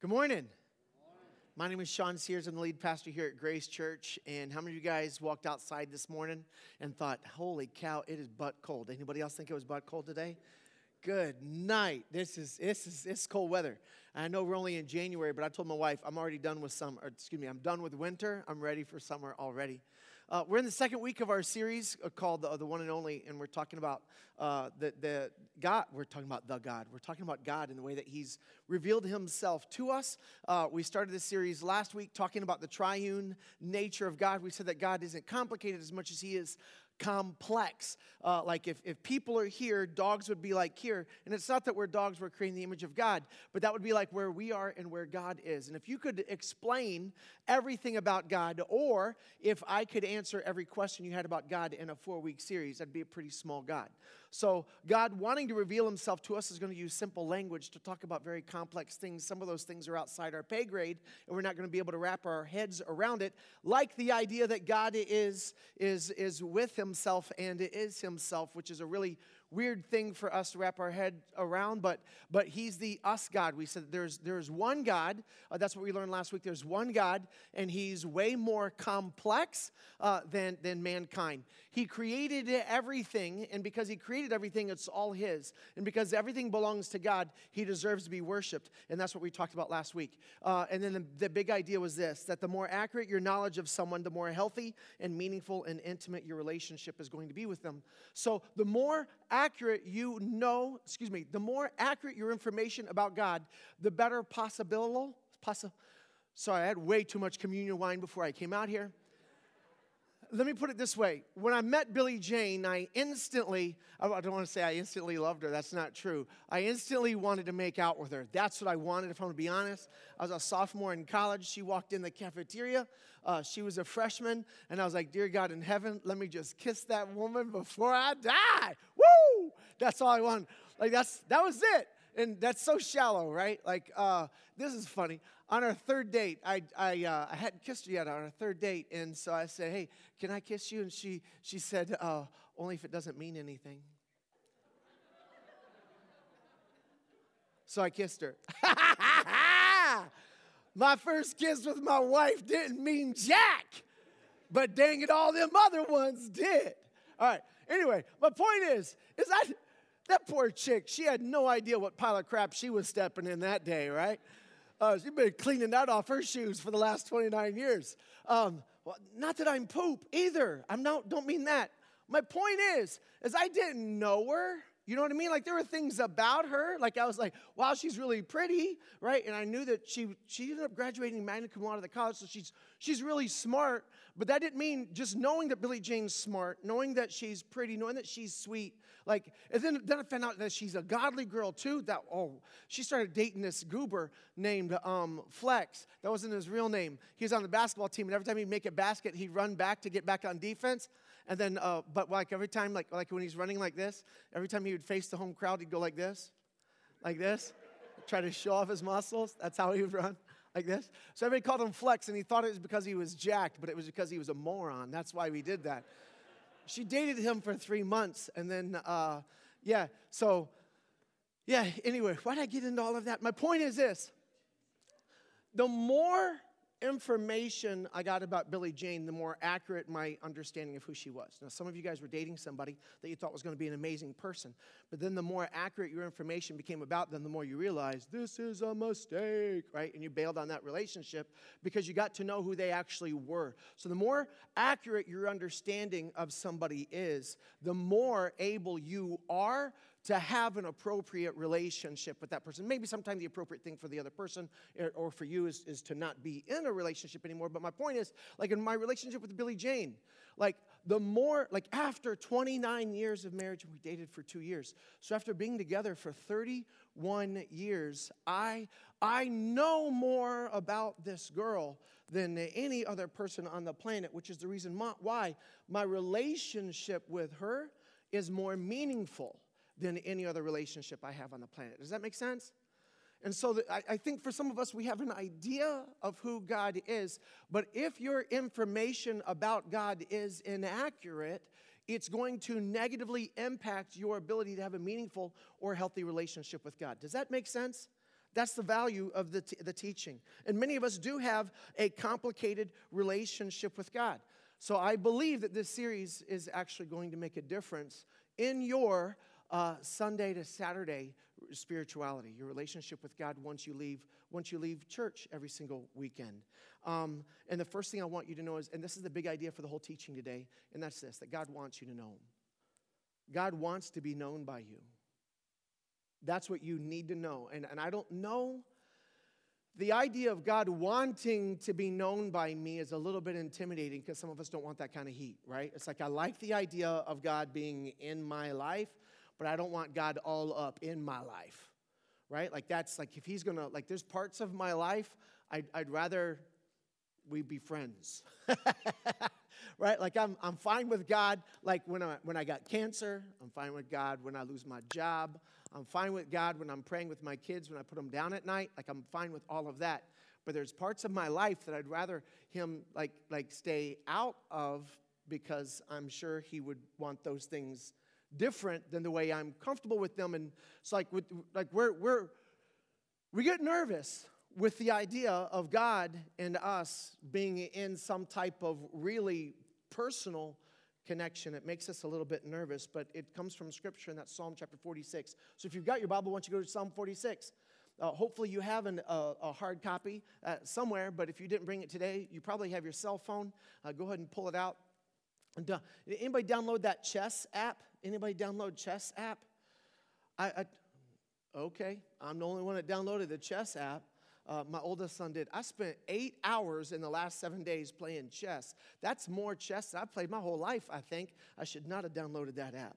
Good morning. My name is Sean Sears. I'm the lead pastor here at Grace Church. And how many of you guys walked outside this morning and thought, holy cow, it is butt cold? Anybody else think it was butt cold today? Good night. This is this is it's cold weather. I know we're only in January, but I told my wife I'm already done with summer. excuse me, I'm done with winter. I'm ready for summer already. Uh, we're in the second week of our series uh, called the, the, One and Only, and we're talking about uh, the, the God. We're talking about the God. We're talking about God in the way that He's revealed Himself to us. Uh, we started this series last week talking about the triune nature of God. We said that God isn't complicated as much as He is complex. Uh, like if, if people are here, dogs would be like here. And it's not that we're dogs, we're creating the image of God, but that would be like where we are and where God is. And if you could explain everything about God, or if I could answer every question you had about God in a four week series, that'd be a pretty small God. So, God wanting to reveal himself to us is going to use simple language to talk about very complex things. Some of those things are outside our pay grade, and we're not going to be able to wrap our heads around it, like the idea that God is, is, is with himself and is himself, which is a really weird thing for us to wrap our head around, but, but he's the us God. We said there's, there's one God. Uh, that's what we learned last week. There's one God, and he's way more complex uh, than, than mankind. He created everything, and because he created everything, it's all his. And because everything belongs to God, he deserves to be worshiped. And that's what we talked about last week. Uh, and then the, the big idea was this that the more accurate your knowledge of someone, the more healthy and meaningful and intimate your relationship is going to be with them. So the more accurate you know, excuse me, the more accurate your information about God, the better possible, possi- sorry, I had way too much communion wine before I came out here. Let me put it this way. When I met Billy Jane, I instantly, I don't want to say I instantly loved her, that's not true. I instantly wanted to make out with her. That's what I wanted, if I'm going to be honest. I was a sophomore in college. She walked in the cafeteria. Uh, she was a freshman, and I was like, Dear God in heaven, let me just kiss that woman before I die. Woo! That's all I want. Like, that's, that was it. And that's so shallow, right? Like, uh, this is funny. On our third date, I, I, uh, I hadn't kissed her yet on our third date. And so I said, Hey, can I kiss you? And she, she said, uh, Only if it doesn't mean anything. so I kissed her. my first kiss with my wife didn't mean jack, but dang it, all them other ones did. All right. Anyway, my point is, is that that poor chick, she had no idea what pile of crap she was stepping in that day, right? Uh, she's been cleaning that off her shoes for the last 29 years. Um, well, not that I'm poop either. I'm not, don't mean that. My point is, is I didn't know her. You know what I mean? Like there were things about her. Like I was like, wow, she's really pretty, right? And I knew that she she ended up graduating magna cum laude of the college, so she's she's really smart. But that didn't mean just knowing that Billy Jane's smart, knowing that she's pretty, knowing that she's sweet. Like, and then, then I found out that she's a godly girl too. That oh, she started dating this goober named um, Flex. That wasn't his real name. He was on the basketball team, and every time he'd make a basket, he'd run back to get back on defense. And then, uh, but like every time, like, like when he's running like this, every time he would face the home crowd, he'd go like this, like this, try to show off his muscles. That's how he would run, like this. So everybody called him Flex, and he thought it was because he was jacked, but it was because he was a moron. That's why we did that. She dated him for three months, and then, uh, yeah, so, yeah, anyway, why did I get into all of that? My point is this the more information I got about Billy Jane, the more accurate my understanding of who she was. Now, some of you guys were dating somebody that you thought was going to be an amazing person, but then the more accurate your information became about them, the more you realized this is a mistake, right? And you bailed on that relationship because you got to know who they actually were. So, the more accurate your understanding of somebody is, the more able you are to have an appropriate relationship with that person. Maybe sometimes the appropriate thing for the other person eh, or for you is, is to not be in a relationship anymore. But my point is, like in my relationship with Billy Jane, like the more, like after 29 years of marriage, and we dated for two years. So after being together for 31 years, I, I know more about this girl than any other person on the planet, which is the reason my, why my relationship with her is more meaningful than any other relationship I have on the planet. Does that make sense? And so the, I, I, think for some of us, we have an idea of who God is, but if your information about God is inaccurate, it's going to negatively impact your ability to have a meaningful or healthy relationship with God. Does that make sense? That's the value of the, t- the teaching. And many of us do have a complicated relationship with God. So I believe that this series is actually going to make a difference in your uh, Sunday to Saturday spirituality, your relationship with God once you leave once you leave church every single weekend. Um, and the first thing I want you to know is, and this is the big idea for the whole teaching today, and that's this: that God wants you to know Him. God wants to be known by you. That's what you need to know. And, and I don't know. The idea of God wanting to be known by me is a little bit intimidating because some of us don't want that kind of heat, right? It's like I like the idea of God being in my life, but I don't want God all up in my life, right? Like that's like if He's gonna, like there's parts of my life I'd, I'd rather we be friends. right? Like I'm, I'm fine with God. Like when I, when I got cancer, I'm fine with God when I lose my job. I'm fine with God when I'm praying with my kids, when I put them down at night. Like I'm fine with all of that. But there's parts of my life that I'd rather him like, like stay out of because I'm sure he would want those things different than the way I'm comfortable with them. And it's like, with, like we're, we're, we get nervous with the idea of God and us being in some type of really personal connection. It makes us a little bit nervous, but it comes from Scripture, and that's Psalm chapter 46. So if you've got your Bible, why don't you go to Psalm 46? Uh, hopefully, you have an, uh, a hard copy uh, somewhere, but if you didn't bring it today, you probably have your cell phone. Uh, go ahead and pull it out. And, uh, anybody download that Chess app? Anybody download Chess app? I, I, okay, I'm the only one that downloaded the Chess app uh, my oldest son did. I spent eight hours in the last seven days playing chess. That's more chess than I've played my whole life, I think. I should not have downloaded that app.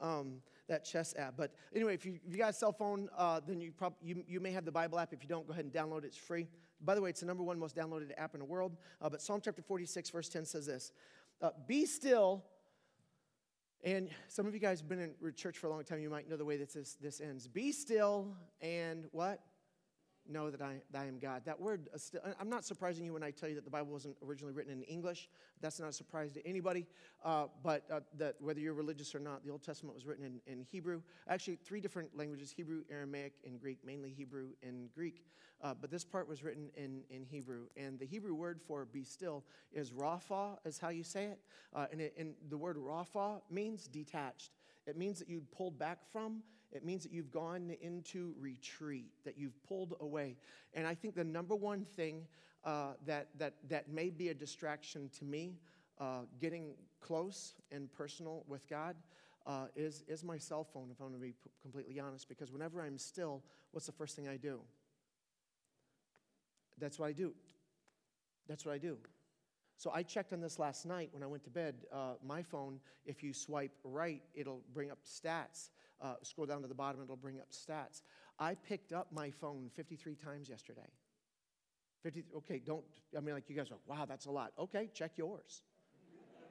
Um, that chess app. But anyway, if you, if you got a cell phone, uh, then you, prob- you, you may have the Bible app. If you don't, go ahead and download it. It's free. By the way, it's the number one most downloaded app in the world. Uh, but Psalm chapter 46, verse 10 says this uh, Be still. And some of you guys have been in church for a long time. You might know the way that this, this ends. Be still and what? Know that I, that I am God. That word, uh, I'm not surprising you when I tell you that the Bible wasn't originally written in English. That's not a surprise to anybody. Uh, but uh, that whether you're religious or not, the Old Testament was written in, in Hebrew. Actually, three different languages Hebrew, Aramaic, and Greek, mainly Hebrew and Greek. Uh, but this part was written in, in Hebrew. And the Hebrew word for be still is rapha, is how you say it. Uh, and, it, and the word rapha means detached, it means that you pulled back from it means that you've gone into retreat, that you've pulled away. And I think the number one thing uh, that, that, that may be a distraction to me, uh, getting close and personal with God, uh, is, is my cell phone, if I'm going to be p- completely honest. Because whenever I'm still, what's the first thing I do? That's what I do. That's what I do. So I checked on this last night when I went to bed. Uh, my phone, if you swipe right, it'll bring up stats. Uh, scroll down to the bottom, it'll bring up stats. I picked up my phone 53 times yesterday. 50, okay, don't, I mean, like you guys are, wow, that's a lot. Okay, check yours.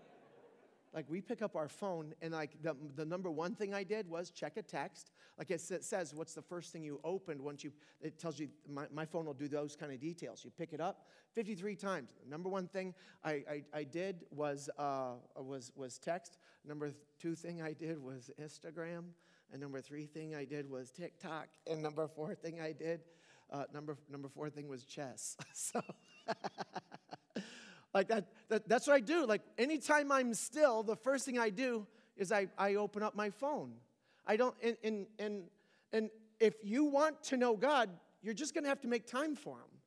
like we pick up our phone, and like the, the number one thing I did was check a text. Like it says, what's the first thing you opened once you, it tells you, my, my phone will do those kind of details. You pick it up 53 times. Number one thing I, I, I did was, uh, was, was text. Number two thing I did was Instagram. And number three thing I did was TikTok. And number four thing I did, uh, number, number four thing was chess. so, like that, that, that's what I do. Like anytime I'm still, the first thing I do is I, I open up my phone. I don't, and, and, and, and if you want to know God, you're just going to have to make time for Him.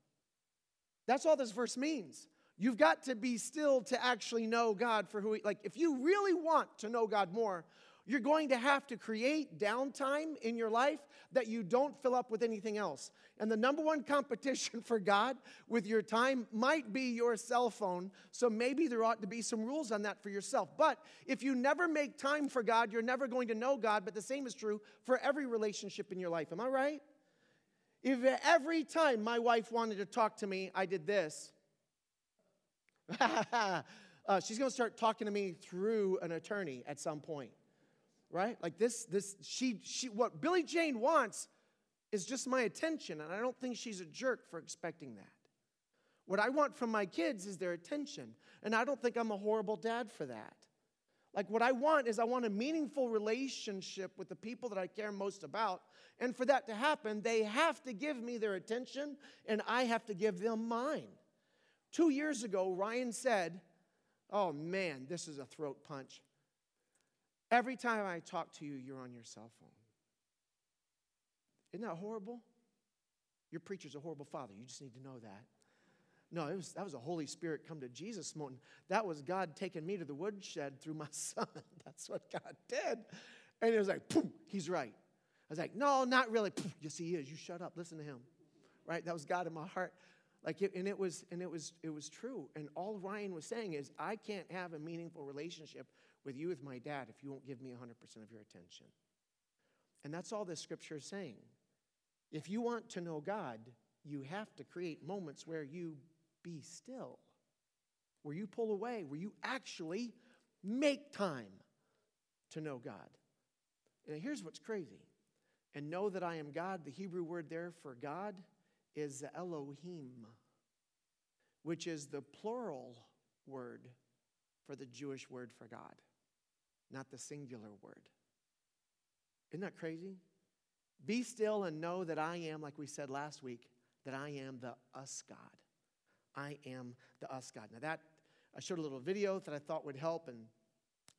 That's all this verse means. You've got to be still to actually know God for who He, like, if you really want to know God more, you're going to have to create downtime in your life that you don't fill up with anything else. And the number one competition for God with your time might be your cell phone. So maybe there ought to be some rules on that for yourself. But if you never make time for God, you're never going to know God. But the same is true for every relationship in your life. Am I right? If every time my wife wanted to talk to me, I did this. uh, she's going to start talking to me through an attorney at some point right? Like this, this, she, she, what Billy Jane wants is just my attention, and I don't think she's a jerk for expecting that. What I want from my kids is their attention, and I don't think I'm a horrible dad for that. Like, what I want is I want a meaningful relationship with the people that I care most about. And for that to happen, they have to give me their attention, and I have to give them mine. Two years ago, Ryan said, Oh man, this is a throat punch. Every time I talk to you, you're on your cell phone. Isn't that horrible? Your preacher's a horrible father. You just need to know that. No, it was, that was a Holy Spirit come to Jesus moment. That was God taking me to the woodshed through my son. That's what God did. And it was like, poof, he's right. I was like, no, not really. Poof, yes, he is. You shut up. Listen to him. Right? That was God in my heart. Like it, and it was and it was it was true. And all Ryan was saying is, I can't have a meaningful relationship with you with my dad if you won't give me 100% of your attention. And that's all this scripture is saying. If you want to know God, you have to create moments where you be still, where you pull away, where you actually make time to know God. And here's what's crazy. And know that I am God, the Hebrew word there for God is Elohim, which is the plural word for the Jewish word for God, not the singular word. Isn't that crazy? Be still and know that I am, like we said last week, that I am the us God. I am the us God. Now that I showed a little video that I thought would help, and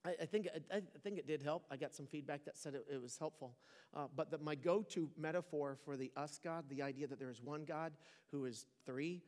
I, I think I, I, think it did help. I got some feedback that said it, it was helpful. Uh, but the, my go-to metaphor for the us God, the idea that there is one God who is three,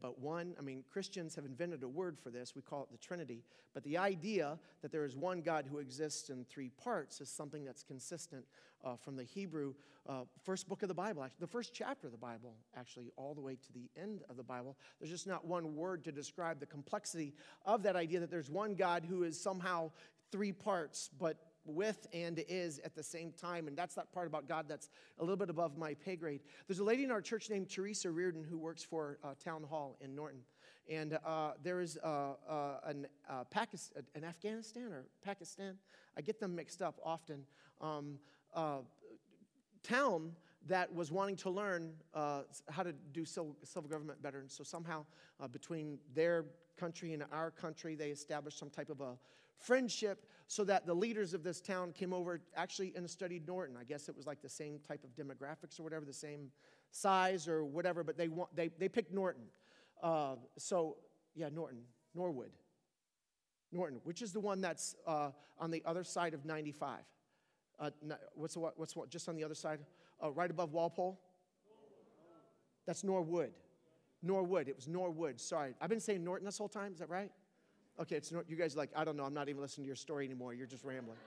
but one. I mean, Christians have invented a word for this. We call it the Trinity. But the idea that there is one God who exists in three parts is something that's consistent uh, from the Hebrew uh, first book of the Bible, actually, the first chapter of the Bible, actually, all the way to the end of the Bible. There's just not one word to describe the complexity of that idea that there's one God who is somehow three parts, but with and is at the same time. And that's that part about God that's a little bit above my pay grade. There's a lady in our church named Teresa Reardon who works for uh, Town Hall in Norton. And uh, there is uh, uh an, uh, Pakistan, an Afghanistan or Pakistan. I get them mixed up often. Um, uh, town that was wanting to learn uh, how to do civil, civil, government better. And so somehow, uh, between their country and our country, they established some type of a friendship so that the leaders of this town came over actually and studied Norton. I guess it was like the same type of demographics or whatever, the same size or whatever, but they, want, they, they picked Norton. Uh, so, yeah, Norton, Norwood. Norton, which is the one that's uh, on the other side of 95. Uh, what's the, what's what, just on the other side? Uh, right above Walpole? That's Norwood. Norwood. It was Norwood. Sorry. I've been saying Norton this whole time. Is that right? Okay, it's not, you guys like, I don't know, I'm not even listening to your story anymore. You're just rambling.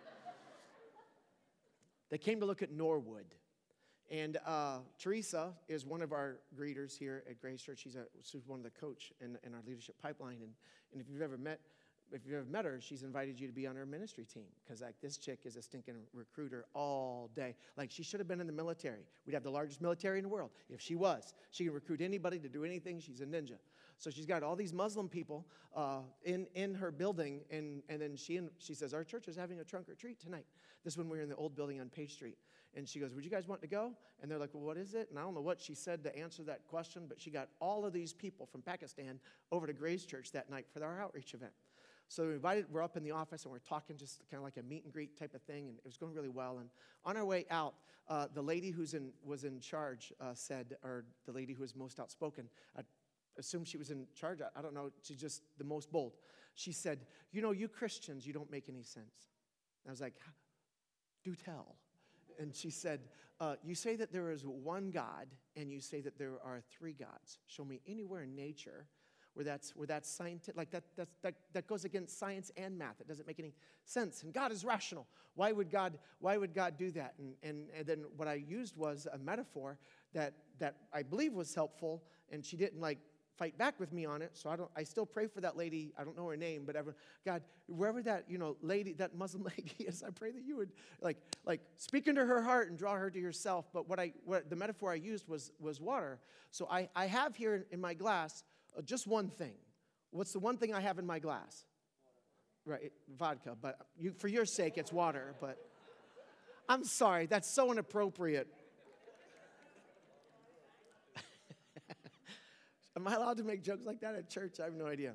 they came to look at Norwood. And uh, Teresa is one of our greeters here at Grace Church. She's, a, she's one of the coach in, in our leadership pipeline. And, and if you've ever met if you've ever met her, she's invited you to be on her ministry team because like this chick is a stinking recruiter all day. Like she should have been in the military. We'd have the largest military in the world if she was. She can recruit anybody to do anything. She's a ninja. So she's got all these Muslim people uh, in, in her building, and, and then she, and she says, Our church is having a trunk or treat tonight. This is when we were in the old building on Page Street. And she goes, Would you guys want to go? And they're like, Well, what is it? And I don't know what she said to answer that question, but she got all of these people from Pakistan over to Grace Church that night for our outreach event. So we invited, we're up in the office and we're talking just kind of like a meet and greet type of thing, and it was going really well. And on our way out, uh, the lady who's in, was in charge uh, said, or the lady who was most outspoken, assume she was in charge. I don't know. She's just the most bold. She said, You know, you Christians, you don't make any sense. I was like, Do tell. And she said, uh, You say that there is one God, and you say that there are three gods. Show me anywhere in nature where that's where that's scientific like that, that's, that that goes against science and math it doesn't make any sense and god is rational why would god why would god do that and and, and then what i used was a metaphor that that i believe was helpful and she didn't like fight back with me on it. So I don't. I still pray for that lady. I don't know her name, but ever, God, wherever that you know lady, that Muslim lady is, I pray that you would like like speak into her heart and draw her to yourself. But what I what the metaphor I used was was water. So I I have here in my glass uh, just one thing. What's the one thing I have in my glass? Right, vodka. But you, for your sake, it's water. But I'm sorry, that's so inappropriate. Am I allowed to make jokes like that at church? I have no idea.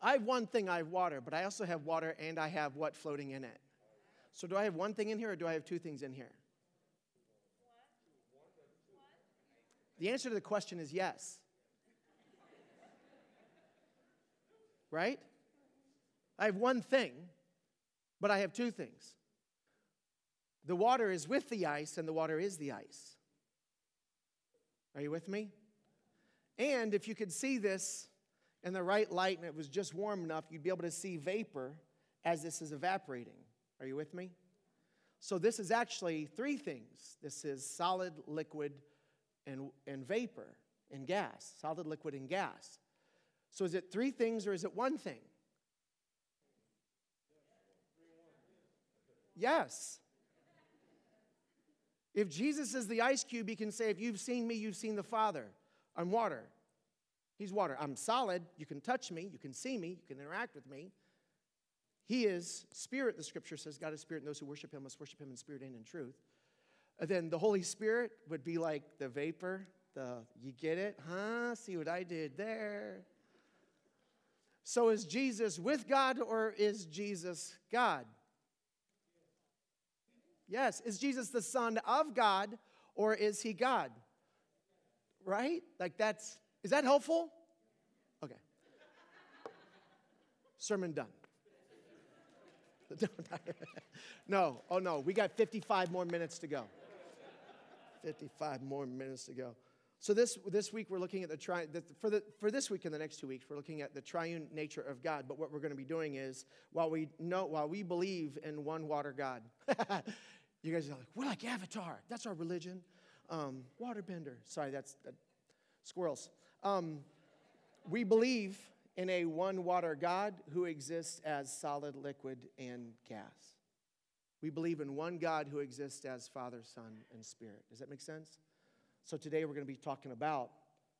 I have one thing, I have water, but I also have water and I have what floating in it. So do I have one thing in here or do I have two things in here? The answer to the question is yes. Right? I have one thing, but I have two things. The water is with the ice, and the water is the ice. Are you with me? And if you could see this in the right light and it was just warm enough, you'd be able to see vapor as this is evaporating. Are you with me? So, this is actually three things this is solid, liquid, and, and vapor and gas. Solid, liquid, and gas. So, is it three things or is it one thing? Yes. If Jesus is the ice cube, he can say, If you've seen me, you've seen the Father. I'm water. He's water. I'm solid. You can touch me. You can see me. You can interact with me. He is spirit, the scripture says. God is spirit, and those who worship him must worship him in spirit and in truth. And then the Holy Spirit would be like the vapor. The you get it? Huh? See what I did there? So is Jesus with God or is Jesus God? Yes. Is Jesus the Son of God or is he God? Right? Like that's, is that helpful? Okay. Sermon done. no, oh no, we got 55 more minutes to go. 55 more minutes to go. So this, this week we're looking at the, tri- the, for, the for this week and the next two weeks we're looking at the triune nature of God. But what we're going to be doing is while we know while we believe in one water God, you guys are like we're like Avatar. That's our religion. Um, waterbender. Sorry, that's squirrels. Um, we believe in a one water God who exists as solid, liquid, and gas. We believe in one God who exists as Father, Son, and Spirit. Does that make sense? So today we're going to be talking about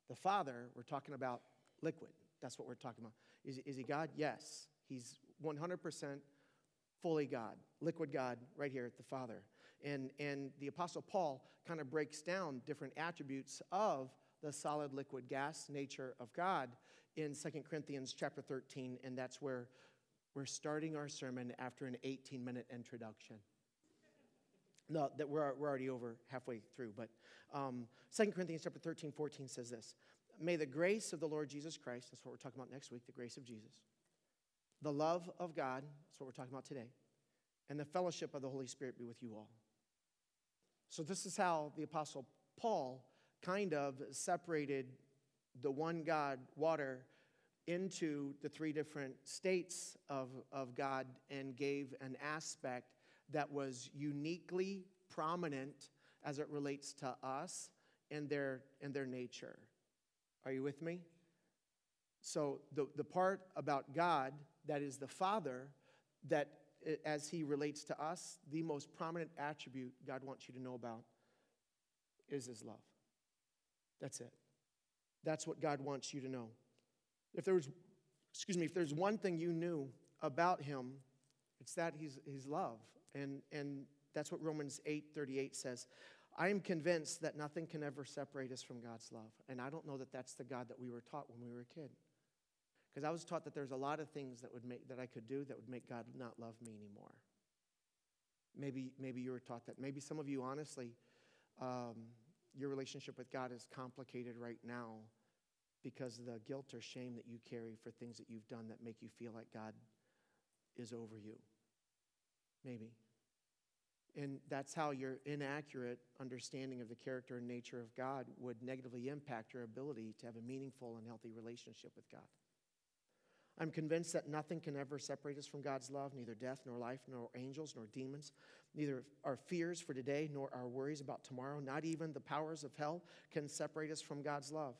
the Father. We're talking about liquid. That's what we're talking about. Is, is he God? Yes. He's 100% fully God, liquid God, right here at the Father. And, and the Apostle Paul kind of breaks down different attributes of the solid, liquid, gas nature of God in 2 Corinthians chapter 13, and that's where we're starting our sermon after an 18 minute introduction. No, that we're, we're already over halfway through, but um, 2 Corinthians chapter 13, 14 says this May the grace of the Lord Jesus Christ, that's what we're talking about next week, the grace of Jesus, the love of God, that's what we're talking about today, and the fellowship of the Holy Spirit be with you all. So, this is how the Apostle Paul kind of separated the one God, water, into the three different states of, of God and gave an aspect that was uniquely prominent as it relates to us and their, and their nature. Are you with me? So, the, the part about God that is the Father, that as He relates to us, the most prominent attribute God wants you to know about is His love. That's it. That's what God wants you to know. If there was, excuse me, if there's one thing you knew about Him, it's that He's, he's love. And, and that's what Romans 8 38 says. I am convinced that nothing can ever separate us from God's love. And I don't know that that's the God that we were taught when we were a kid. Because I was taught that there's a lot of things that would make that I could do that would make God not love me anymore. Maybe, maybe you were taught that. Maybe some of you, honestly, um, your relationship with God is complicated right now because of the guilt or shame that you carry for things that you've done that make you feel like God is over you. Maybe. And that's how your inaccurate understanding of the character and nature of God would negatively impact your ability to have a meaningful and healthy relationship with God. I'm convinced that nothing can ever separate us from God's love, neither death, nor life, nor angels, nor demons, neither our fears for today, nor our worries about tomorrow, not even the powers of hell can separate us from God's love.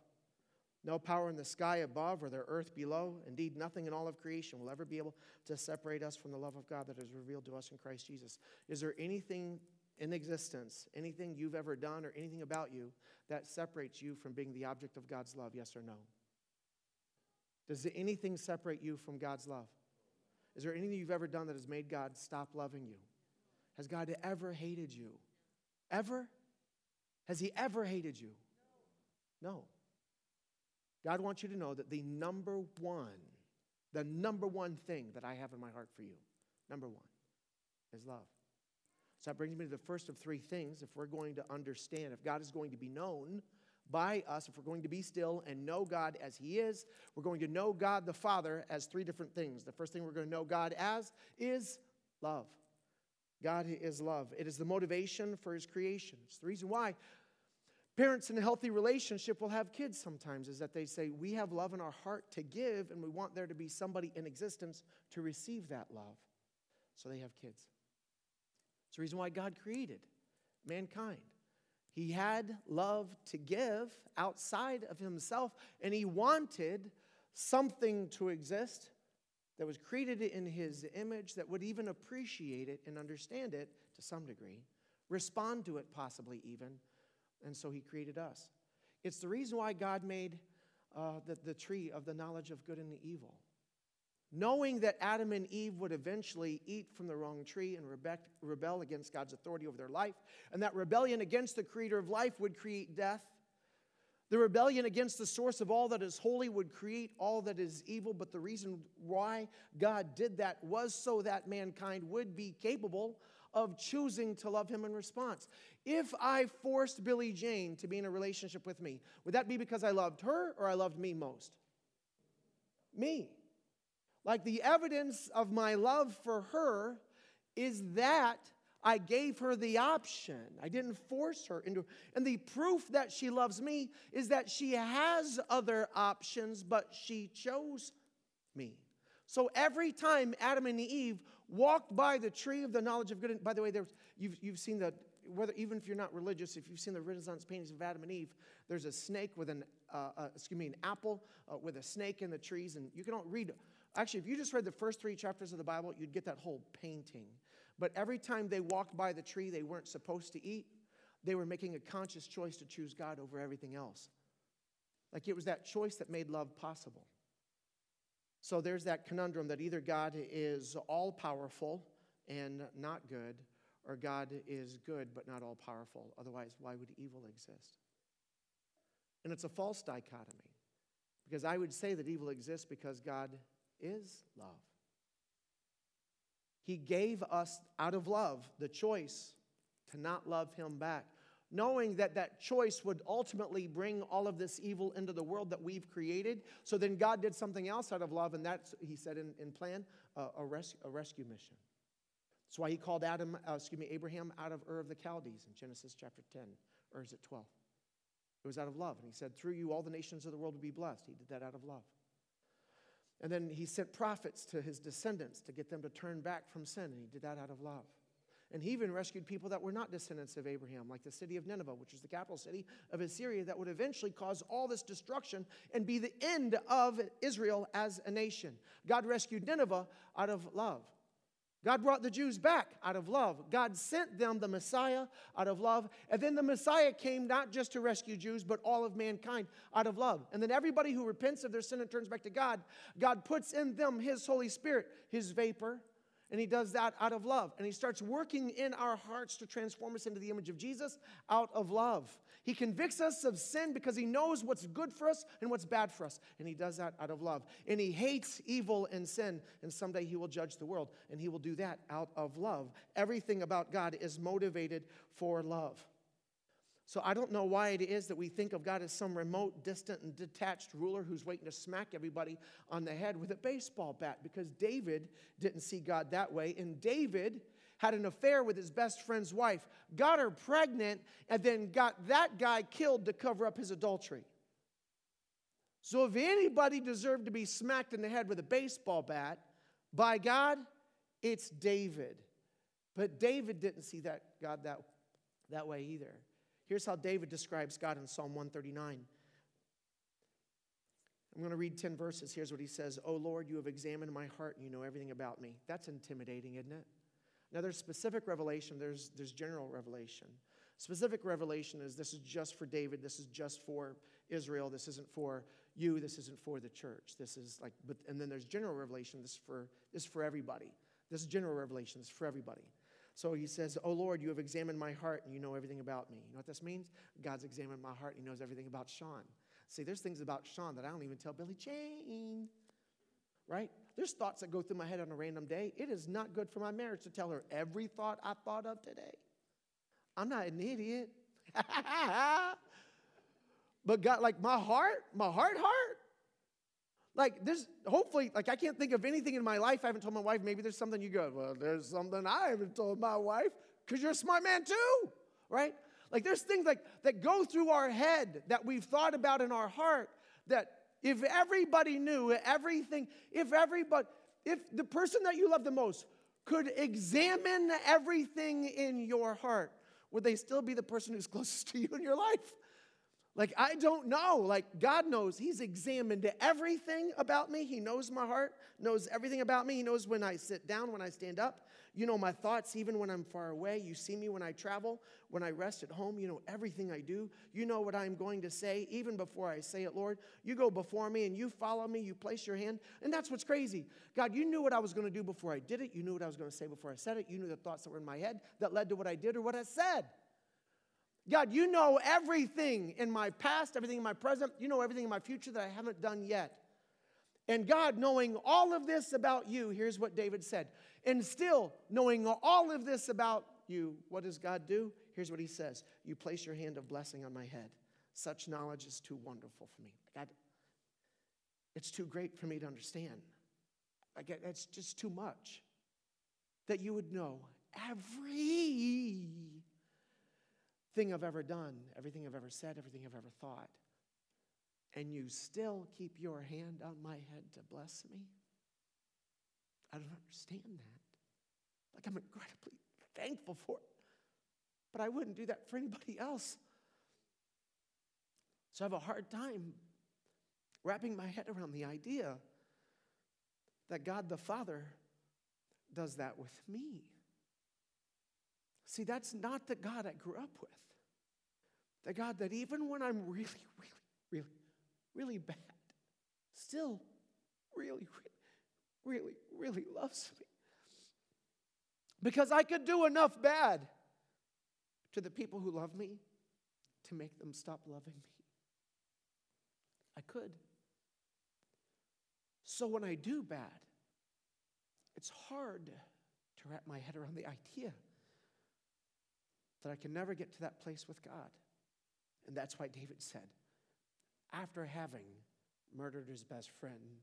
No power in the sky above or the earth below, indeed, nothing in all of creation will ever be able to separate us from the love of God that is revealed to us in Christ Jesus. Is there anything in existence, anything you've ever done, or anything about you that separates you from being the object of God's love? Yes or no? Does anything separate you from God's love? Is there anything you've ever done that has made God stop loving you? Has God ever hated you? Ever? Has He ever hated you? No. God wants you to know that the number one The number one thing that I have in my heart for you, number one, is love. So that brings me to the first of three things. If we're going to understand, if God is going to be known by us, if we're going to be still and know God as He is, we're going to know God the Father as three different things. The first thing we're going to know God as is love. God is love. It is the motivation for His creation. It's the reason why parents in a healthy relationship will have kids sometimes, is that they say, We have love in our heart to give, and we want there to be somebody in existence to receive that love. So they have kids. It's the reason why God created mankind. He had love to give outside of himself, and he wanted something to exist that was created in his image that would even appreciate it and understand it to some degree, respond to it possibly even, and so he created us. It's the reason why God made uh, the, the tree of the knowledge of good and evil knowing that Adam and Eve would eventually eat from the wrong tree and rebel against God's authority over their life, and that rebellion against the creator of life would create death. The rebellion against the source of all that is holy would create all that is evil, but the reason why God did that was so that mankind would be capable of choosing to love Him in response. If I forced Billy Jane to be in a relationship with me, would that be because I loved her or I loved me most? Me. Like the evidence of my love for her is that I gave her the option. I didn't force her into and the proof that she loves me is that she has other options but she chose me. So every time Adam and Eve walked by the tree of the knowledge of good and by the way there's you've, you've seen the whether even if you're not religious if you've seen the renaissance paintings of adam and eve there's a snake with an uh, uh, excuse me an apple uh, with a snake in the trees and you can all read Actually, if you just read the first three chapters of the Bible, you'd get that whole painting. But every time they walked by the tree they weren't supposed to eat, they were making a conscious choice to choose God over everything else. Like it was that choice that made love possible. So there's that conundrum that either God is all powerful and not good, or God is good but not all powerful. Otherwise, why would evil exist? And it's a false dichotomy. Because I would say that evil exists because God is love. He gave us, out of love, the choice to not love him back, knowing that that choice would ultimately bring all of this evil into the world that we've created. So then God did something else out of love, and that's, he said in, in plan, a, res- a rescue mission. That's why he called Adam, uh, excuse me, Abraham out of Ur of the Chaldees in Genesis chapter 10, or is it 12? It was out of love. And he said, Through you, all the nations of the world will be blessed. He did that out of love. And then he sent prophets to his descendants to get them to turn back from sin, and he did that out of love. And he even rescued people that were not descendants of Abraham, like the city of Nineveh, which is the capital city of Assyria, that would eventually cause all this destruction and be the end of Israel as a nation. God rescued Nineveh out of love. God brought the Jews back out of love. God sent them the Messiah out of love. And then the Messiah came not just to rescue Jews, but all of mankind out of love. And then everybody who repents of their sin and turns back to God, God puts in them His Holy Spirit, His vapor, and he does that out of love. And he starts working in our hearts to transform us into the image of Jesus out of love. He convicts us of sin because he knows what's good for us and what's bad for us. And he does that out of love. And he hates evil and sin. And someday he will judge the world. And he will do that out of love. Everything about God is motivated for love. So I don't know why it is that we think of God as some remote, distant, and detached ruler who's waiting to smack everybody on the head with a baseball bat because David didn't see God that way. And David had an affair with his best friend's wife, got her pregnant, and then got that guy killed to cover up his adultery. So if anybody deserved to be smacked in the head with a baseball bat by God, it's David. But David didn't see that God that, that way either. Here's how David describes God in Psalm 139. I'm going to read 10 verses. Here's what he says Oh Lord, you have examined my heart and you know everything about me. That's intimidating, isn't it? Now, there's specific revelation, there's, there's general revelation. Specific revelation is this is just for David, this is just for Israel, this isn't for you, this isn't for the church. This is like, but, and then there's general revelation, this is for, this is for everybody. This is general revelation, this is for everybody. So he says, Oh Lord, you have examined my heart and you know everything about me. You know what this means? God's examined my heart and he knows everything about Sean. See, there's things about Sean that I don't even tell Billy Jane. right? There's thoughts that go through my head on a random day. It is not good for my marriage to tell her every thought I thought of today. I'm not an idiot. but God, like my heart, my heart, heart. Like there's hopefully, like I can't think of anything in my life I haven't told my wife. Maybe there's something you go, well, there's something I haven't told my wife because you're a smart man too, right? Like there's things like that go through our head that we've thought about in our heart that if everybody knew everything, if everybody, if the person that you love the most could examine everything in your heart, would they still be the person who's closest to you in your life? Like, I don't know. Like, God knows. He's examined everything about me. He knows my heart, knows everything about me. He knows when I sit down, when I stand up. You know my thoughts even when I'm far away. You see me when I travel, when I rest at home. You know everything I do. You know what I'm going to say even before I say it, Lord. You go before me and you follow me. You place your hand. And that's what's crazy. God, you knew what I was going to do before I did it. You knew what I was going to say before I said it. You knew the thoughts that were in my head that led to what I did or what I said. God, you know everything in my past, everything in my present. You know everything in my future that I haven't done yet. And God, knowing all of this about you, here's what David said. And still knowing all of this about you, what does God do? Here's what he says You place your hand of blessing on my head. Such knowledge is too wonderful for me. God, it's too great for me to understand. Like, it's just too much. That you would know every thing I've ever done, everything I've ever said, everything I've ever thought and you still keep your hand on my head to bless me? I don't understand that. Like, I'm incredibly thankful for it, but I wouldn't do that for anybody else. So I have a hard time wrapping my head around the idea that God the Father does that with me. See, that's not the God I grew up with. The God that even when I'm really, really, really really bad, still really, really, really, really loves me. Because I could do enough bad to the people who love me to make them stop loving me. I could. So when I do bad, it's hard to wrap my head around the idea that I can never get to that place with God. And that's why David said, after having murdered his best friend,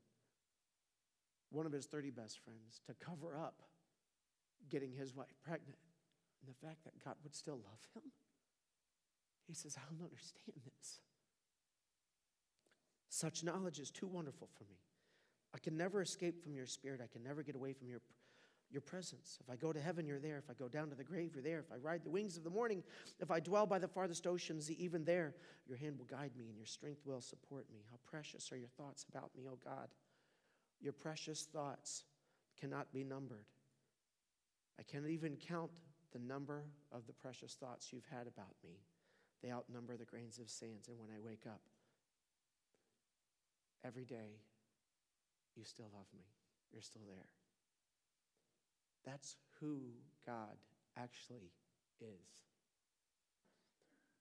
one of his 30 best friends, to cover up getting his wife pregnant and the fact that God would still love him. He says, I don't understand this. Such knowledge is too wonderful for me. I can never escape from your spirit. I can never get away from your your presence. If I go to heaven, you're there. If I go down to the grave, you're there. If I ride the wings of the morning, if I dwell by the farthest oceans, even there, your hand will guide me and your strength will support me. How precious are your thoughts about me, O God. Your precious thoughts cannot be numbered. I cannot even count the number of the precious thoughts you've had about me. They outnumber the grains of sands. And when I wake up, every day, you still love me. You're still there. That's who God actually is.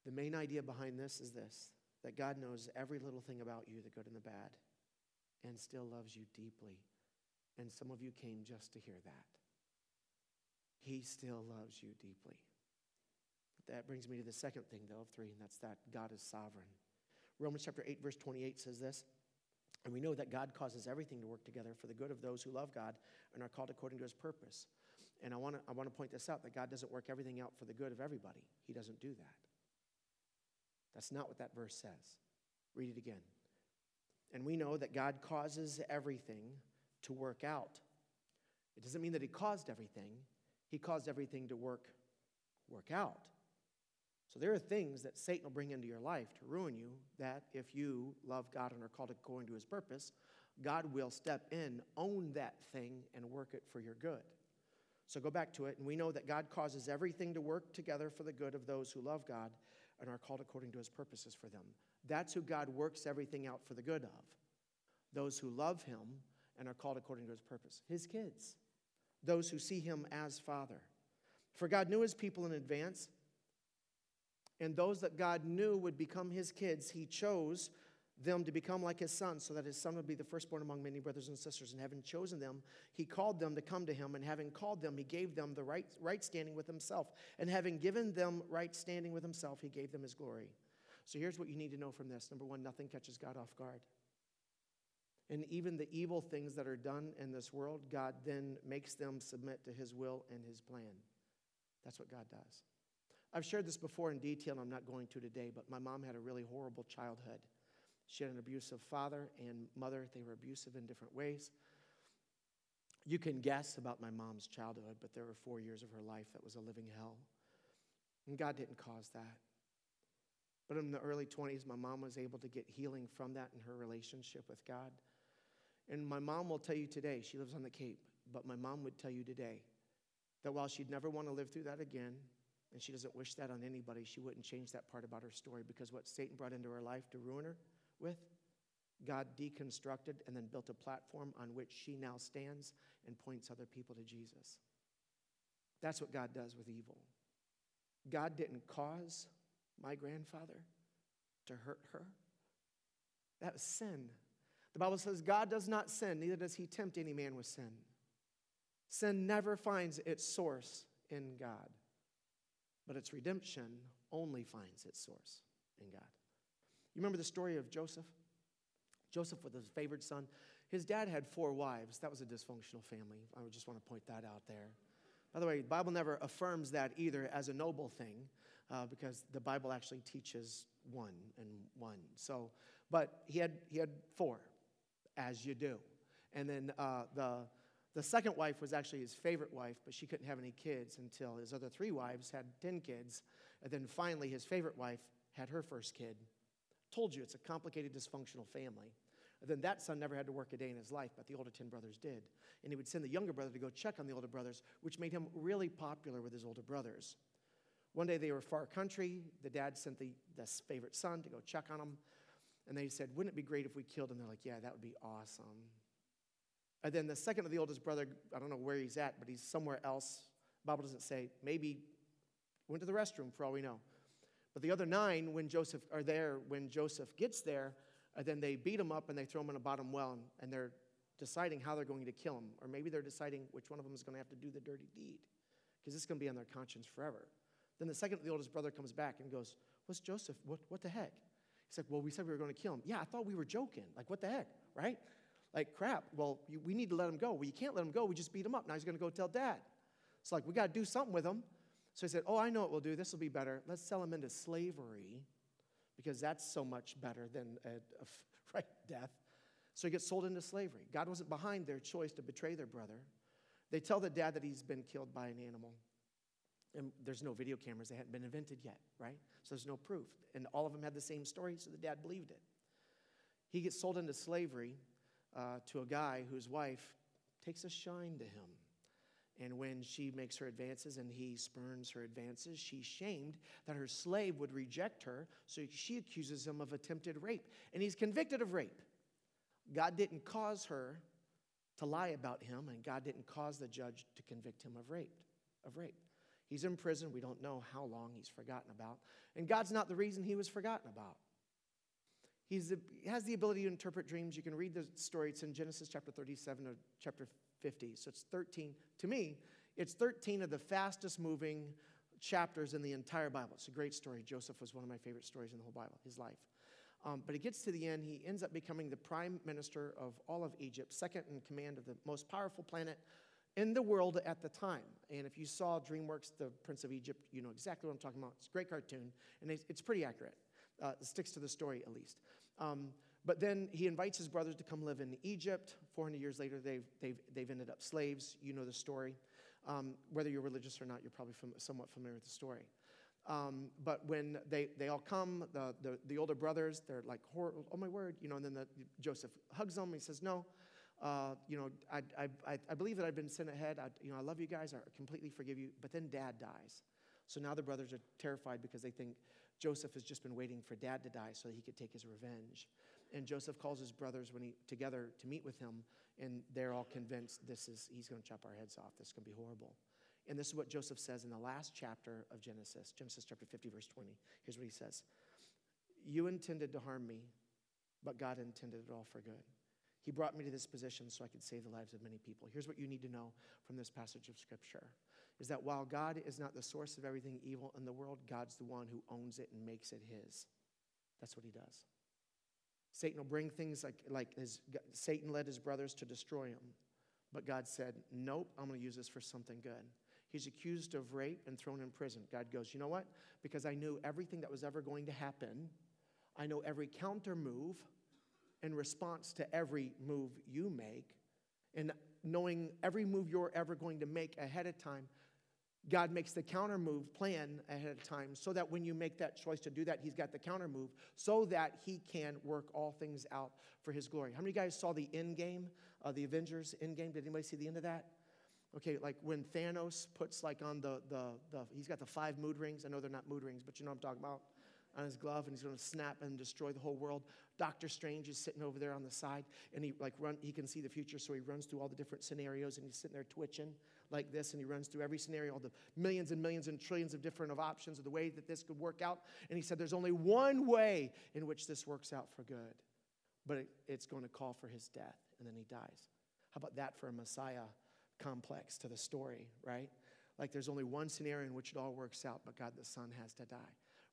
The main idea behind this is this that God knows every little thing about you, the good and the bad, and still loves you deeply. And some of you came just to hear that. He still loves you deeply. That brings me to the second thing, though, of three, and that's that God is sovereign. Romans chapter 8, verse 28 says this and we know that God causes everything to work together for the good of those who love God and are called according to his purpose. And I want to I want to point this out that God doesn't work everything out for the good of everybody. He doesn't do that. That's not what that verse says. Read it again. And we know that God causes everything to work out. It doesn't mean that he caused everything. He caused everything to work work out. So there are things that Satan will bring into your life to ruin you that if you love God and are called according to his purpose, God will step in, own that thing, and work it for your good. So go back to it, and we know that God causes everything to work together for the good of those who love God and are called according to his purposes for them. That's who God works everything out for the good of. Those who love him and are called according to his purpose. His kids. Those who see him as Father. For God knew his people in advance and those that God knew would become his kids, he chose them to become like his son, so that his son would be the firstborn among many brothers and sisters. And having chosen them, he called them to come to him. And having called them, he gave them the right, right standing with himself. And having given them right standing with himself, he gave them his glory. So here's what you need to know from this number one, nothing catches God off guard. And even the evil things that are done in this world, God then makes them submit to his will and his plan. That's what God does. I've shared this before in detail, and I'm not going to today, but my mom had a really horrible childhood. She had an abusive father and mother. They were abusive in different ways. You can guess about my mom's childhood, but there were four years of her life that was a living hell. And God didn't cause that. But in the early 20s, my mom was able to get healing from that in her relationship with God. And my mom will tell you today, she lives on the Cape, but my mom would tell you today that while she'd never want to live through that again, and she doesn't wish that on anybody, she wouldn't change that part about her story because what Satan brought into her life to ruin her with, God deconstructed and then built a platform on which she now stands and points other people to Jesus. That's what God does with evil. God didn't cause my grandfather to hurt her. That was sin. The Bible says God does not sin, neither does he tempt any man with sin. Sin never finds its source in God, but its redemption only finds its source in God. You remember the story of Joseph? Joseph was his favored son. His dad had four wives. That was a dysfunctional family. I just want to point that out there. By the way, the Bible never affirms that either as a noble thing, uh, because the Bible actually teaches one and one. So, but he had he had four, as you do, and then uh, the the second wife was actually his favorite wife, but she couldn't have any kids until his other three wives had ten kids, and then finally his favorite wife had her first kid. Told you it's a complicated, dysfunctional family. And then that son never had to work a day in his life, but the older 10 brothers did. And he would send the younger brother to go check on the older brothers, which made him really popular with his older brothers. One day they were far country. The dad sent the, the favorite son to go check on him. And they said, Wouldn't it be great if we killed him? They're like, Yeah, that would be awesome. And then the second of the oldest brother, I don't know where he's at, but he's somewhere else. Bible doesn't say. Maybe went to the restroom for all we know. But the other nine, when Joseph are there, when Joseph gets there, uh, then they beat him up and they throw him in a bottom well, and, and they're deciding how they're going to kill him. Or maybe they're deciding which one of them is going to have to do the dirty deed, because it's going to be on their conscience forever. Then the second, the oldest brother comes back and goes, What's Joseph? What, what the heck? He's like, Well, we said we were going to kill him. Yeah, I thought we were joking. Like, what the heck, right? Like, crap. Well, you, we need to let him go. Well, you can't let him go. We just beat him up. Now he's going to go tell dad. It's like, we got to do something with him. So he said, Oh, I know what we'll do. This will be better. Let's sell him into slavery because that's so much better than a, a right, death. So he gets sold into slavery. God wasn't behind their choice to betray their brother. They tell the dad that he's been killed by an animal. And there's no video cameras, they hadn't been invented yet, right? So there's no proof. And all of them had the same story, so the dad believed it. He gets sold into slavery uh, to a guy whose wife takes a shine to him. And when she makes her advances and he spurns her advances, she's shamed that her slave would reject her, so she accuses him of attempted rape. And he's convicted of rape. God didn't cause her to lie about him, and God didn't cause the judge to convict him of rape. Of rape. He's in prison. We don't know how long he's forgotten about. And God's not the reason he was forgotten about. He has the ability to interpret dreams. You can read the story. It's in Genesis chapter 37 or chapter 50. So it's 13. To me, it's 13 of the fastest moving chapters in the entire Bible. It's a great story. Joseph was one of my favorite stories in the whole Bible, his life. Um, but it gets to the end, he ends up becoming the prime minister of all of Egypt, second in command of the most powerful planet in the world at the time. And if you saw DreamWorks, The Prince of Egypt, you know exactly what I'm talking about. It's a great cartoon, and it's pretty accurate. Uh, sticks to the story at least. Um, but then he invites his brothers to come live in Egypt. 400 years later, they've, they've, they've ended up slaves. You know the story. Um, whether you're religious or not, you're probably fam- somewhat familiar with the story. Um, but when they, they all come, the, the, the, older brothers, they're like, oh my word, you know, and then the, Joseph hugs them. He says, no, uh, you know, I, I, I believe that I've been sent ahead. I, you know, I love you guys. I completely forgive you. But then dad dies. So now the brothers are terrified because they think Joseph has just been waiting for dad to die so he could take his revenge. And Joseph calls his brothers when he together to meet with him, and they're all convinced this is he's going to chop our heads off. This is going to be horrible. And this is what Joseph says in the last chapter of Genesis, Genesis chapter 50, verse 20. Here's what he says You intended to harm me, but God intended it all for good. He brought me to this position so I could save the lives of many people. Here's what you need to know from this passage of Scripture is that while God is not the source of everything evil in the world, God's the one who owns it and makes it his. That's what he does. Satan will bring things like, like his, Satan led his brothers to destroy him. But God said, Nope, I'm going to use this for something good. He's accused of rape and thrown in prison. God goes, You know what? Because I knew everything that was ever going to happen, I know every counter move in response to every move you make, and knowing every move you're ever going to make ahead of time, God makes the counter move plan ahead of time so that when you make that choice to do that, He's got the counter move so that He can work all things out for His glory. How many guys saw the end game, uh, the Avengers end game? Did anybody see the end of that? Okay, like when Thanos puts like on the, the, the he's got the five mood rings. I know they're not mood rings, but you know what I'm talking about on his glove and he's going to snap and destroy the whole world. Doctor Strange is sitting over there on the side and he like run he can see the future so he runs through all the different scenarios and he's sitting there twitching like this and he runs through every scenario all the millions and millions and trillions of different of options of the way that this could work out and he said there's only one way in which this works out for good. But it, it's going to call for his death and then he dies. How about that for a Messiah complex to the story, right? Like there's only one scenario in which it all works out, but God the Son has to die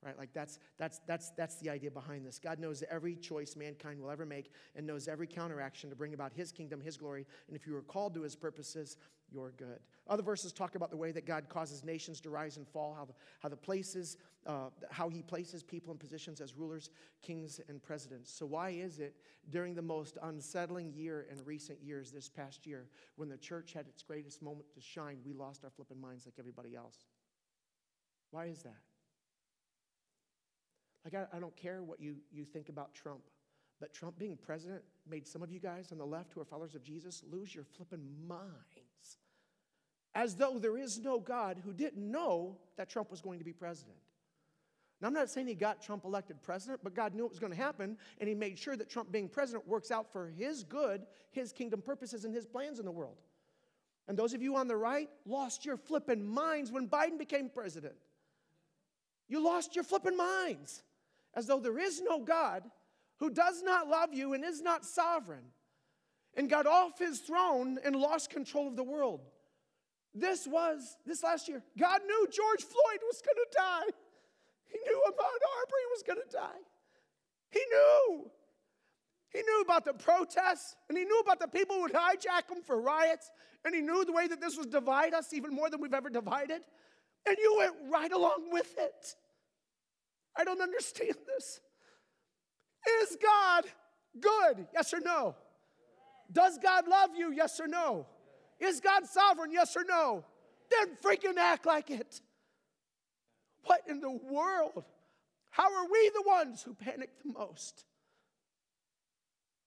right? Like that's that's that's that's the idea behind this. God knows every choice mankind will ever make and knows every counteraction to bring about his kingdom his glory. And if you are called to his purposes you're good. Other verses talk about the way that god causes nations to rise and fall how the, how the places uh, how he places people in positions as rulers kings and presidents. So why is it during the most unsettling year in recent years this past year when the church had its greatest moment to shine we lost our flipping minds like everybody else? Why is that like, I, I don't care what you, you think about Trump, but Trump being president made some of you guys on the left who are followers of Jesus lose your flipping minds. As though there is no God who didn't know that Trump was going to be president. Now, I'm not saying he got Trump elected president, but God knew it was going to happen, and he made sure that Trump being president works out for his good, his kingdom purposes, and his plans in the world. And those of you on the right lost your flipping minds when Biden became president. You lost your flipping minds as though there is no God who does not love you and is not sovereign and got off his throne and lost control of the world. This was, this last year, God knew George Floyd was going to die. He knew Ahmaud Arbery was going to die. He knew. He knew about the protests, and he knew about the people who would hijack them for riots, and he knew the way that this was divide us even more than we've ever divided. And you went right along with it. I don't understand this. Is God good? Yes or no? Does God love you? Yes or no? Is God sovereign? Yes or no? Then freaking act like it. What in the world? How are we the ones who panic the most?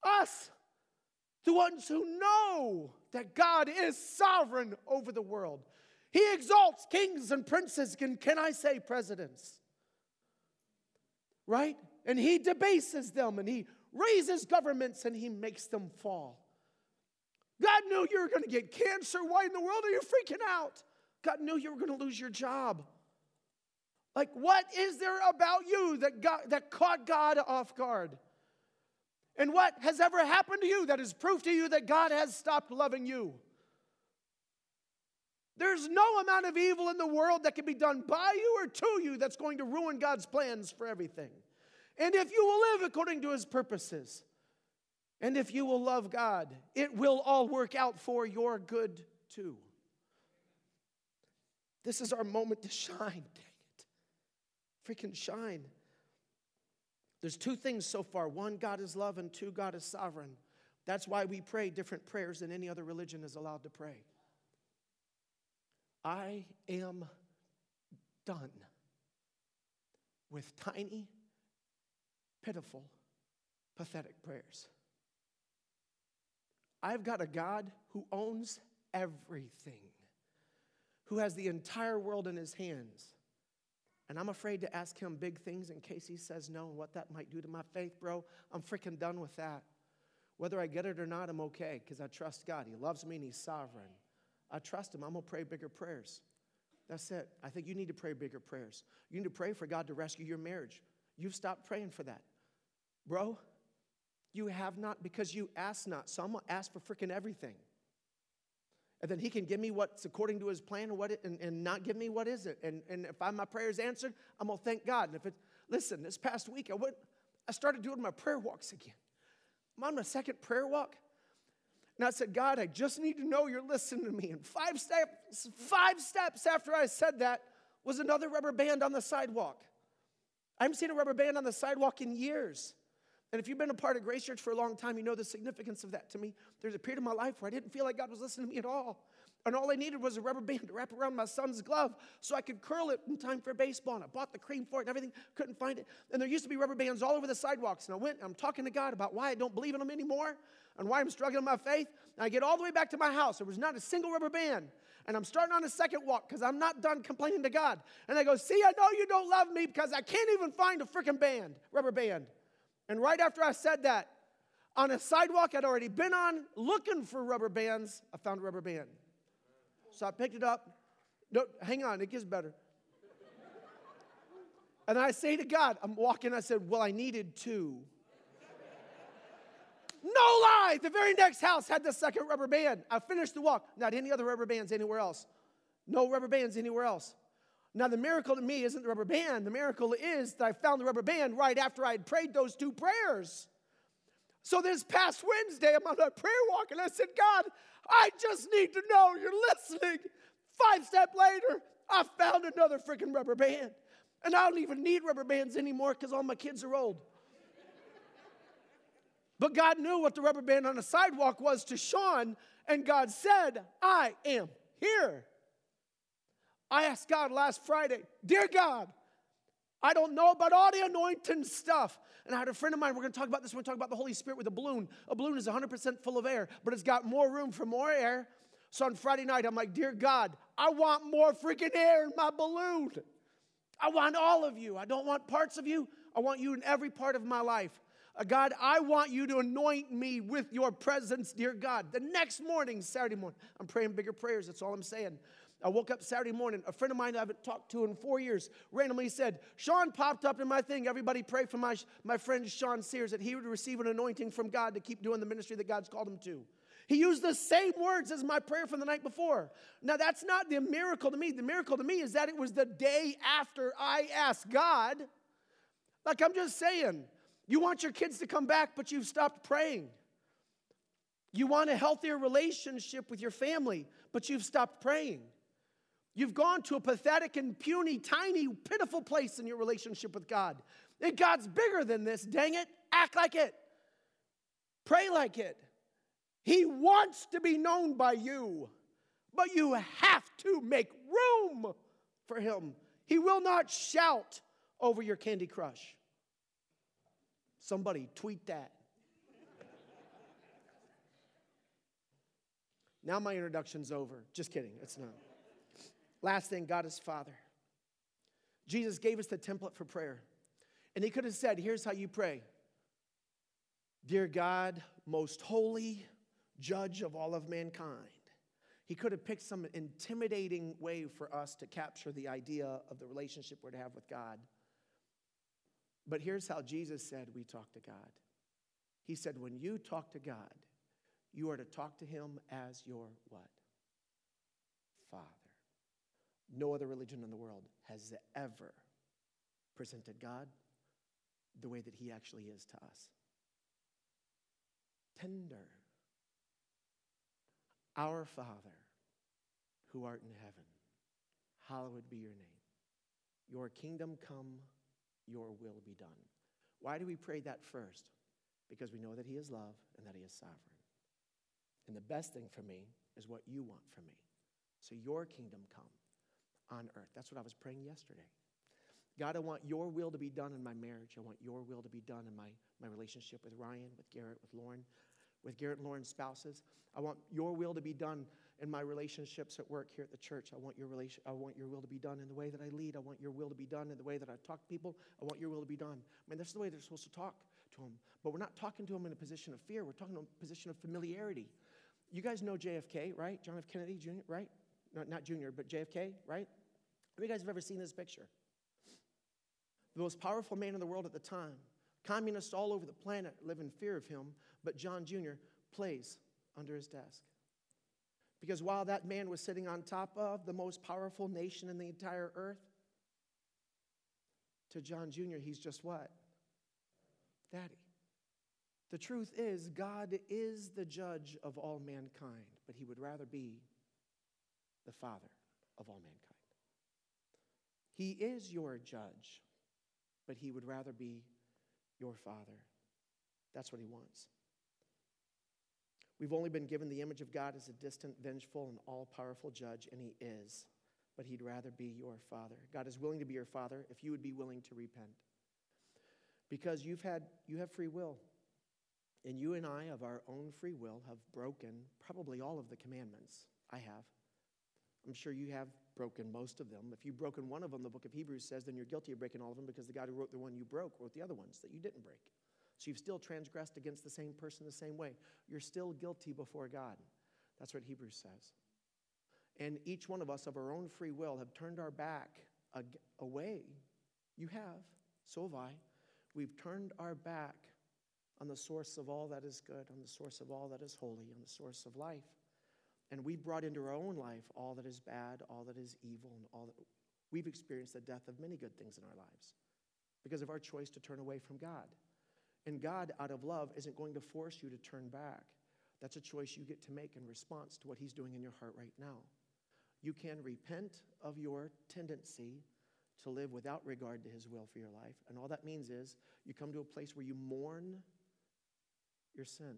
Us, the ones who know that God is sovereign over the world. He exalts kings and princes, and can I say presidents? Right? And he debases them and he raises governments and he makes them fall. God knew you were going to get cancer. Why in the world are you freaking out? God knew you were going to lose your job. Like, what is there about you that, got, that caught God off guard? And what has ever happened to you that is proof to you that God has stopped loving you? There's no amount of evil in the world that can be done by you or to you that's going to ruin God's plans for everything. And if you will live according to his purposes, and if you will love God, it will all work out for your good too. This is our moment to shine. Dang it. Freaking shine. There's two things so far one, God is love, and two, God is sovereign. That's why we pray different prayers than any other religion is allowed to pray. I am done with tiny, pitiful, pathetic prayers. I've got a God who owns everything, who has the entire world in his hands. And I'm afraid to ask him big things in case he says no and what that might do to my faith, bro. I'm freaking done with that. Whether I get it or not, I'm okay because I trust God. He loves me and he's sovereign. I trust Him. I'm going to pray bigger prayers. That's it. I think you need to pray bigger prayers. You need to pray for God to rescue your marriage. You've stopped praying for that. Bro, You have not because you ask not. So I'm going to ask for freaking everything. And then he can give me what's according to his plan and, what it, and, and not give me what isn't. And, and if I, my prayer is answered, I'm going to thank God. And if it, listen, this past week I went, I started doing my prayer walks again. I'm on my second prayer walk. And I said, God, I just need to know you're listening to me. And five steps, five steps after I said that was another rubber band on the sidewalk. I haven't seen a rubber band on the sidewalk in years. And if you've been a part of Grace Church for a long time, you know the significance of that to me. There's a period of my life where I didn't feel like God was listening to me at all. And all I needed was a rubber band to wrap around my son's glove so I could curl it in time for baseball. And I bought the cream for it and everything, couldn't find it. And there used to be rubber bands all over the sidewalks. And I went and I'm talking to God about why I don't believe in them anymore and why I'm struggling in my faith. And I get all the way back to my house. There was not a single rubber band. And I'm starting on a second walk because I'm not done complaining to God. And I go, See, I know you don't love me because I can't even find a freaking band, rubber band. And right after I said that, on a sidewalk I'd already been on looking for rubber bands, I found a rubber band. So I picked it up. No, hang on, it gets better. And I say to God, I'm walking, I said, Well, I needed two. No lie. The very next house had the second rubber band. I finished the walk. Not any other rubber bands anywhere else. No rubber bands anywhere else. Now, the miracle to me isn't the rubber band. The miracle is that I found the rubber band right after I had prayed those two prayers. So, this past Wednesday, I'm on a prayer walk and I said, God, I just need to know you're listening. Five step later, I found another freaking rubber band. And I don't even need rubber bands anymore because all my kids are old. But God knew what the rubber band on the sidewalk was to Sean, and God said, I am here. I asked God last Friday, Dear God, I don't know about all the anointing stuff. And I had a friend of mine, we're going to talk about this, we're going to talk about the Holy Spirit with a balloon. A balloon is 100% full of air, but it's got more room for more air. So on Friday night, I'm like, Dear God, I want more freaking air in my balloon. I want all of you. I don't want parts of you. I want you in every part of my life. Uh, God, I want you to anoint me with your presence, dear God. The next morning, Saturday morning, I'm praying bigger prayers. That's all I'm saying. I woke up Saturday morning. A friend of mine I haven't talked to in four years randomly said, Sean popped up in my thing. Everybody pray for my, my friend Sean Sears that he would receive an anointing from God to keep doing the ministry that God's called him to. He used the same words as my prayer from the night before. Now, that's not the miracle to me. The miracle to me is that it was the day after I asked God. Like, I'm just saying, you want your kids to come back, but you've stopped praying. You want a healthier relationship with your family, but you've stopped praying. You've gone to a pathetic and puny, tiny, pitiful place in your relationship with God. And God's bigger than this, dang it. Act like it. Pray like it. He wants to be known by you, but you have to make room for Him. He will not shout over your Candy Crush. Somebody tweet that. now my introduction's over. Just kidding, it's not. Last thing God is Father. Jesus gave us the template for prayer. And He could have said, Here's how you pray Dear God, most holy, judge of all of mankind. He could have picked some intimidating way for us to capture the idea of the relationship we're to have with God. But here's how Jesus said we talk to God. He said, when you talk to God, you are to talk to him as your what? Father. No other religion in the world has ever presented God the way that he actually is to us. Tender. Our Father, who art in heaven, hallowed be your name. Your kingdom come your will be done. Why do we pray that first? Because we know that He is love and that He is sovereign. And the best thing for me is what you want for me. So your kingdom come on earth. That's what I was praying yesterday. God, I want your will to be done in my marriage. I want your will to be done in my, my relationship with Ryan, with Garrett, with Lauren, with Garrett and Lauren's spouses. I want your will to be done in my relationships at work here at the church. I want your relation, I want your will to be done in the way that I lead. I want your will to be done in the way that I talk to people. I want your will to be done. I mean, that's the way they're supposed to talk to them. But we're not talking to them in a position of fear. We're talking to in a position of familiarity. You guys know JFK, right? John F. Kennedy Jr., right? No, not Jr., but JFK, right? Have you guys have ever seen this picture? The most powerful man in the world at the time Communists all over the planet live in fear of him, but John Jr. plays under his desk. Because while that man was sitting on top of the most powerful nation in the entire earth, to John Jr., he's just what? Daddy. The truth is, God is the judge of all mankind, but he would rather be the father of all mankind. He is your judge, but he would rather be your father. That's what he wants. We've only been given the image of God as a distant, vengeful, and all powerful judge, and he is, but he'd rather be your father. God is willing to be your father if you would be willing to repent. Because you've had you have free will. And you and I, of our own free will, have broken probably all of the commandments. I have. I'm sure you have broken most of them. If you've broken one of them, the book of Hebrews says, then you're guilty of breaking all of them because the God who wrote the one you broke wrote the other ones that you didn't break. So you've still transgressed against the same person the same way. You're still guilty before God. That's what Hebrews says. And each one of us, of our own free will, have turned our back away. You have, so have I. We've turned our back on the source of all that is good, on the source of all that is holy, on the source of life. And we've brought into our own life all that is bad, all that is evil, and all that we've experienced the death of many good things in our lives because of our choice to turn away from God. And God, out of love, isn't going to force you to turn back. That's a choice you get to make in response to what He's doing in your heart right now. You can repent of your tendency to live without regard to His will for your life. And all that means is you come to a place where you mourn your sin,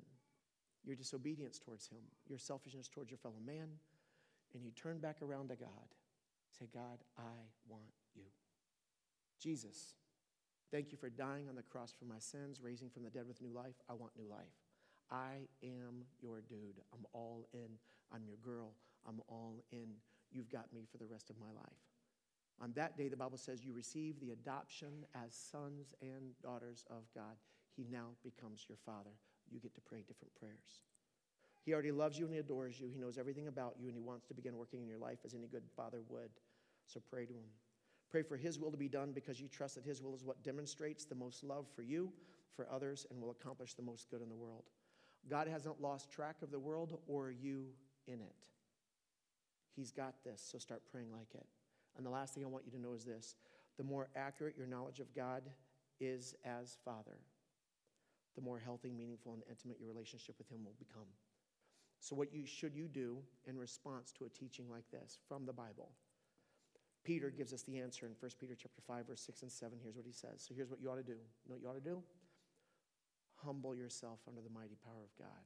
your disobedience towards Him, your selfishness towards your fellow man, and you turn back around to God. Say, God, I want you. Jesus, Thank you for dying on the cross for my sins, raising from the dead with new life. I want new life. I am your dude. I'm all in. I'm your girl. I'm all in. You've got me for the rest of my life. On that day, the Bible says you receive the adoption as sons and daughters of God. He now becomes your father. You get to pray different prayers. He already loves you and he adores you. He knows everything about you and he wants to begin working in your life as any good father would. So pray to him. Pray for His will to be done because you trust that His will is what demonstrates the most love for you, for others, and will accomplish the most good in the world. God hasn't lost track of the world or you in it. He's got this, so start praying like it. And the last thing I want you to know is this the more accurate your knowledge of God is as Father, the more healthy, meaningful, and intimate your relationship with Him will become. So, what you, should you do in response to a teaching like this from the Bible? Peter gives us the answer in 1 Peter chapter 5, verse 6 and 7. Here's what he says. So here's what you ought to do. You know what you ought to do? Humble yourself under the mighty power of God.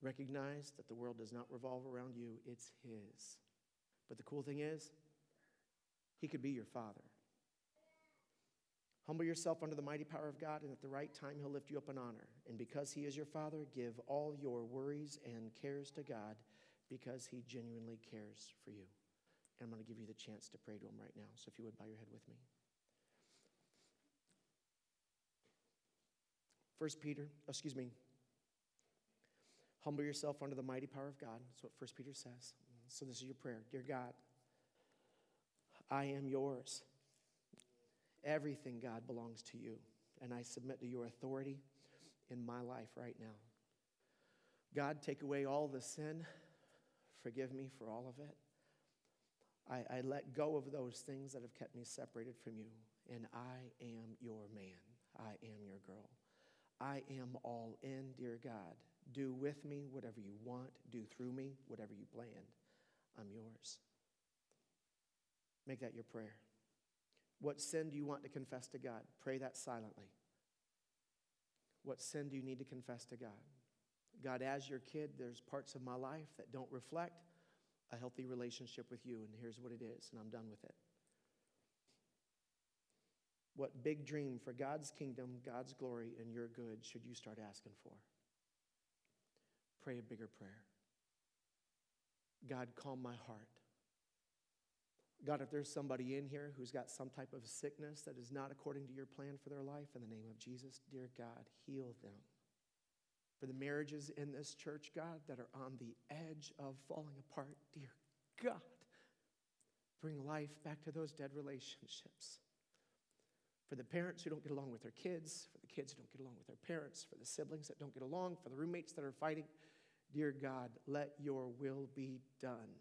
Recognize that the world does not revolve around you, it's His. But the cool thing is, He could be your Father. Humble yourself under the mighty power of God, and at the right time, He'll lift you up in honor. And because He is your Father, give all your worries and cares to God because He genuinely cares for you. And I'm going to give you the chance to pray to him right now. So if you would bow your head with me. First Peter, oh, excuse me. Humble yourself under the mighty power of God. That's what First Peter says. So this is your prayer. Dear God, I am yours. Everything, God, belongs to you. And I submit to your authority in my life right now. God, take away all the sin. Forgive me for all of it. I, I let go of those things that have kept me separated from you, and I am your man. I am your girl. I am all in, dear God. Do with me whatever you want, do through me whatever you planned. I'm yours. Make that your prayer. What sin do you want to confess to God? Pray that silently. What sin do you need to confess to God? God, as your kid, there's parts of my life that don't reflect a healthy relationship with you, and here's what it is, and I'm done with it. What big dream for God's kingdom, God's glory, and your good should you start asking for? Pray a bigger prayer. God, calm my heart. God, if there's somebody in here who's got some type of sickness that is not according to your plan for their life, in the name of Jesus, dear God, heal them for the marriages in this church, God, that are on the edge of falling apart. Dear God, bring life back to those dead relationships. For the parents who don't get along with their kids, for the kids who don't get along with their parents, for the siblings that don't get along, for the roommates that are fighting, dear God, let your will be done.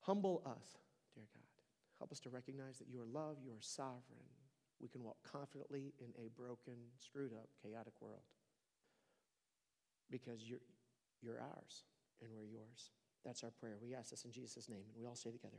Humble us, dear God. Help us to recognize that you are love, you are sovereign. We can walk confidently in a broken, screwed up, chaotic world because you're, you're ours and we're yours. That's our prayer. We ask this in Jesus' name, and we all say together,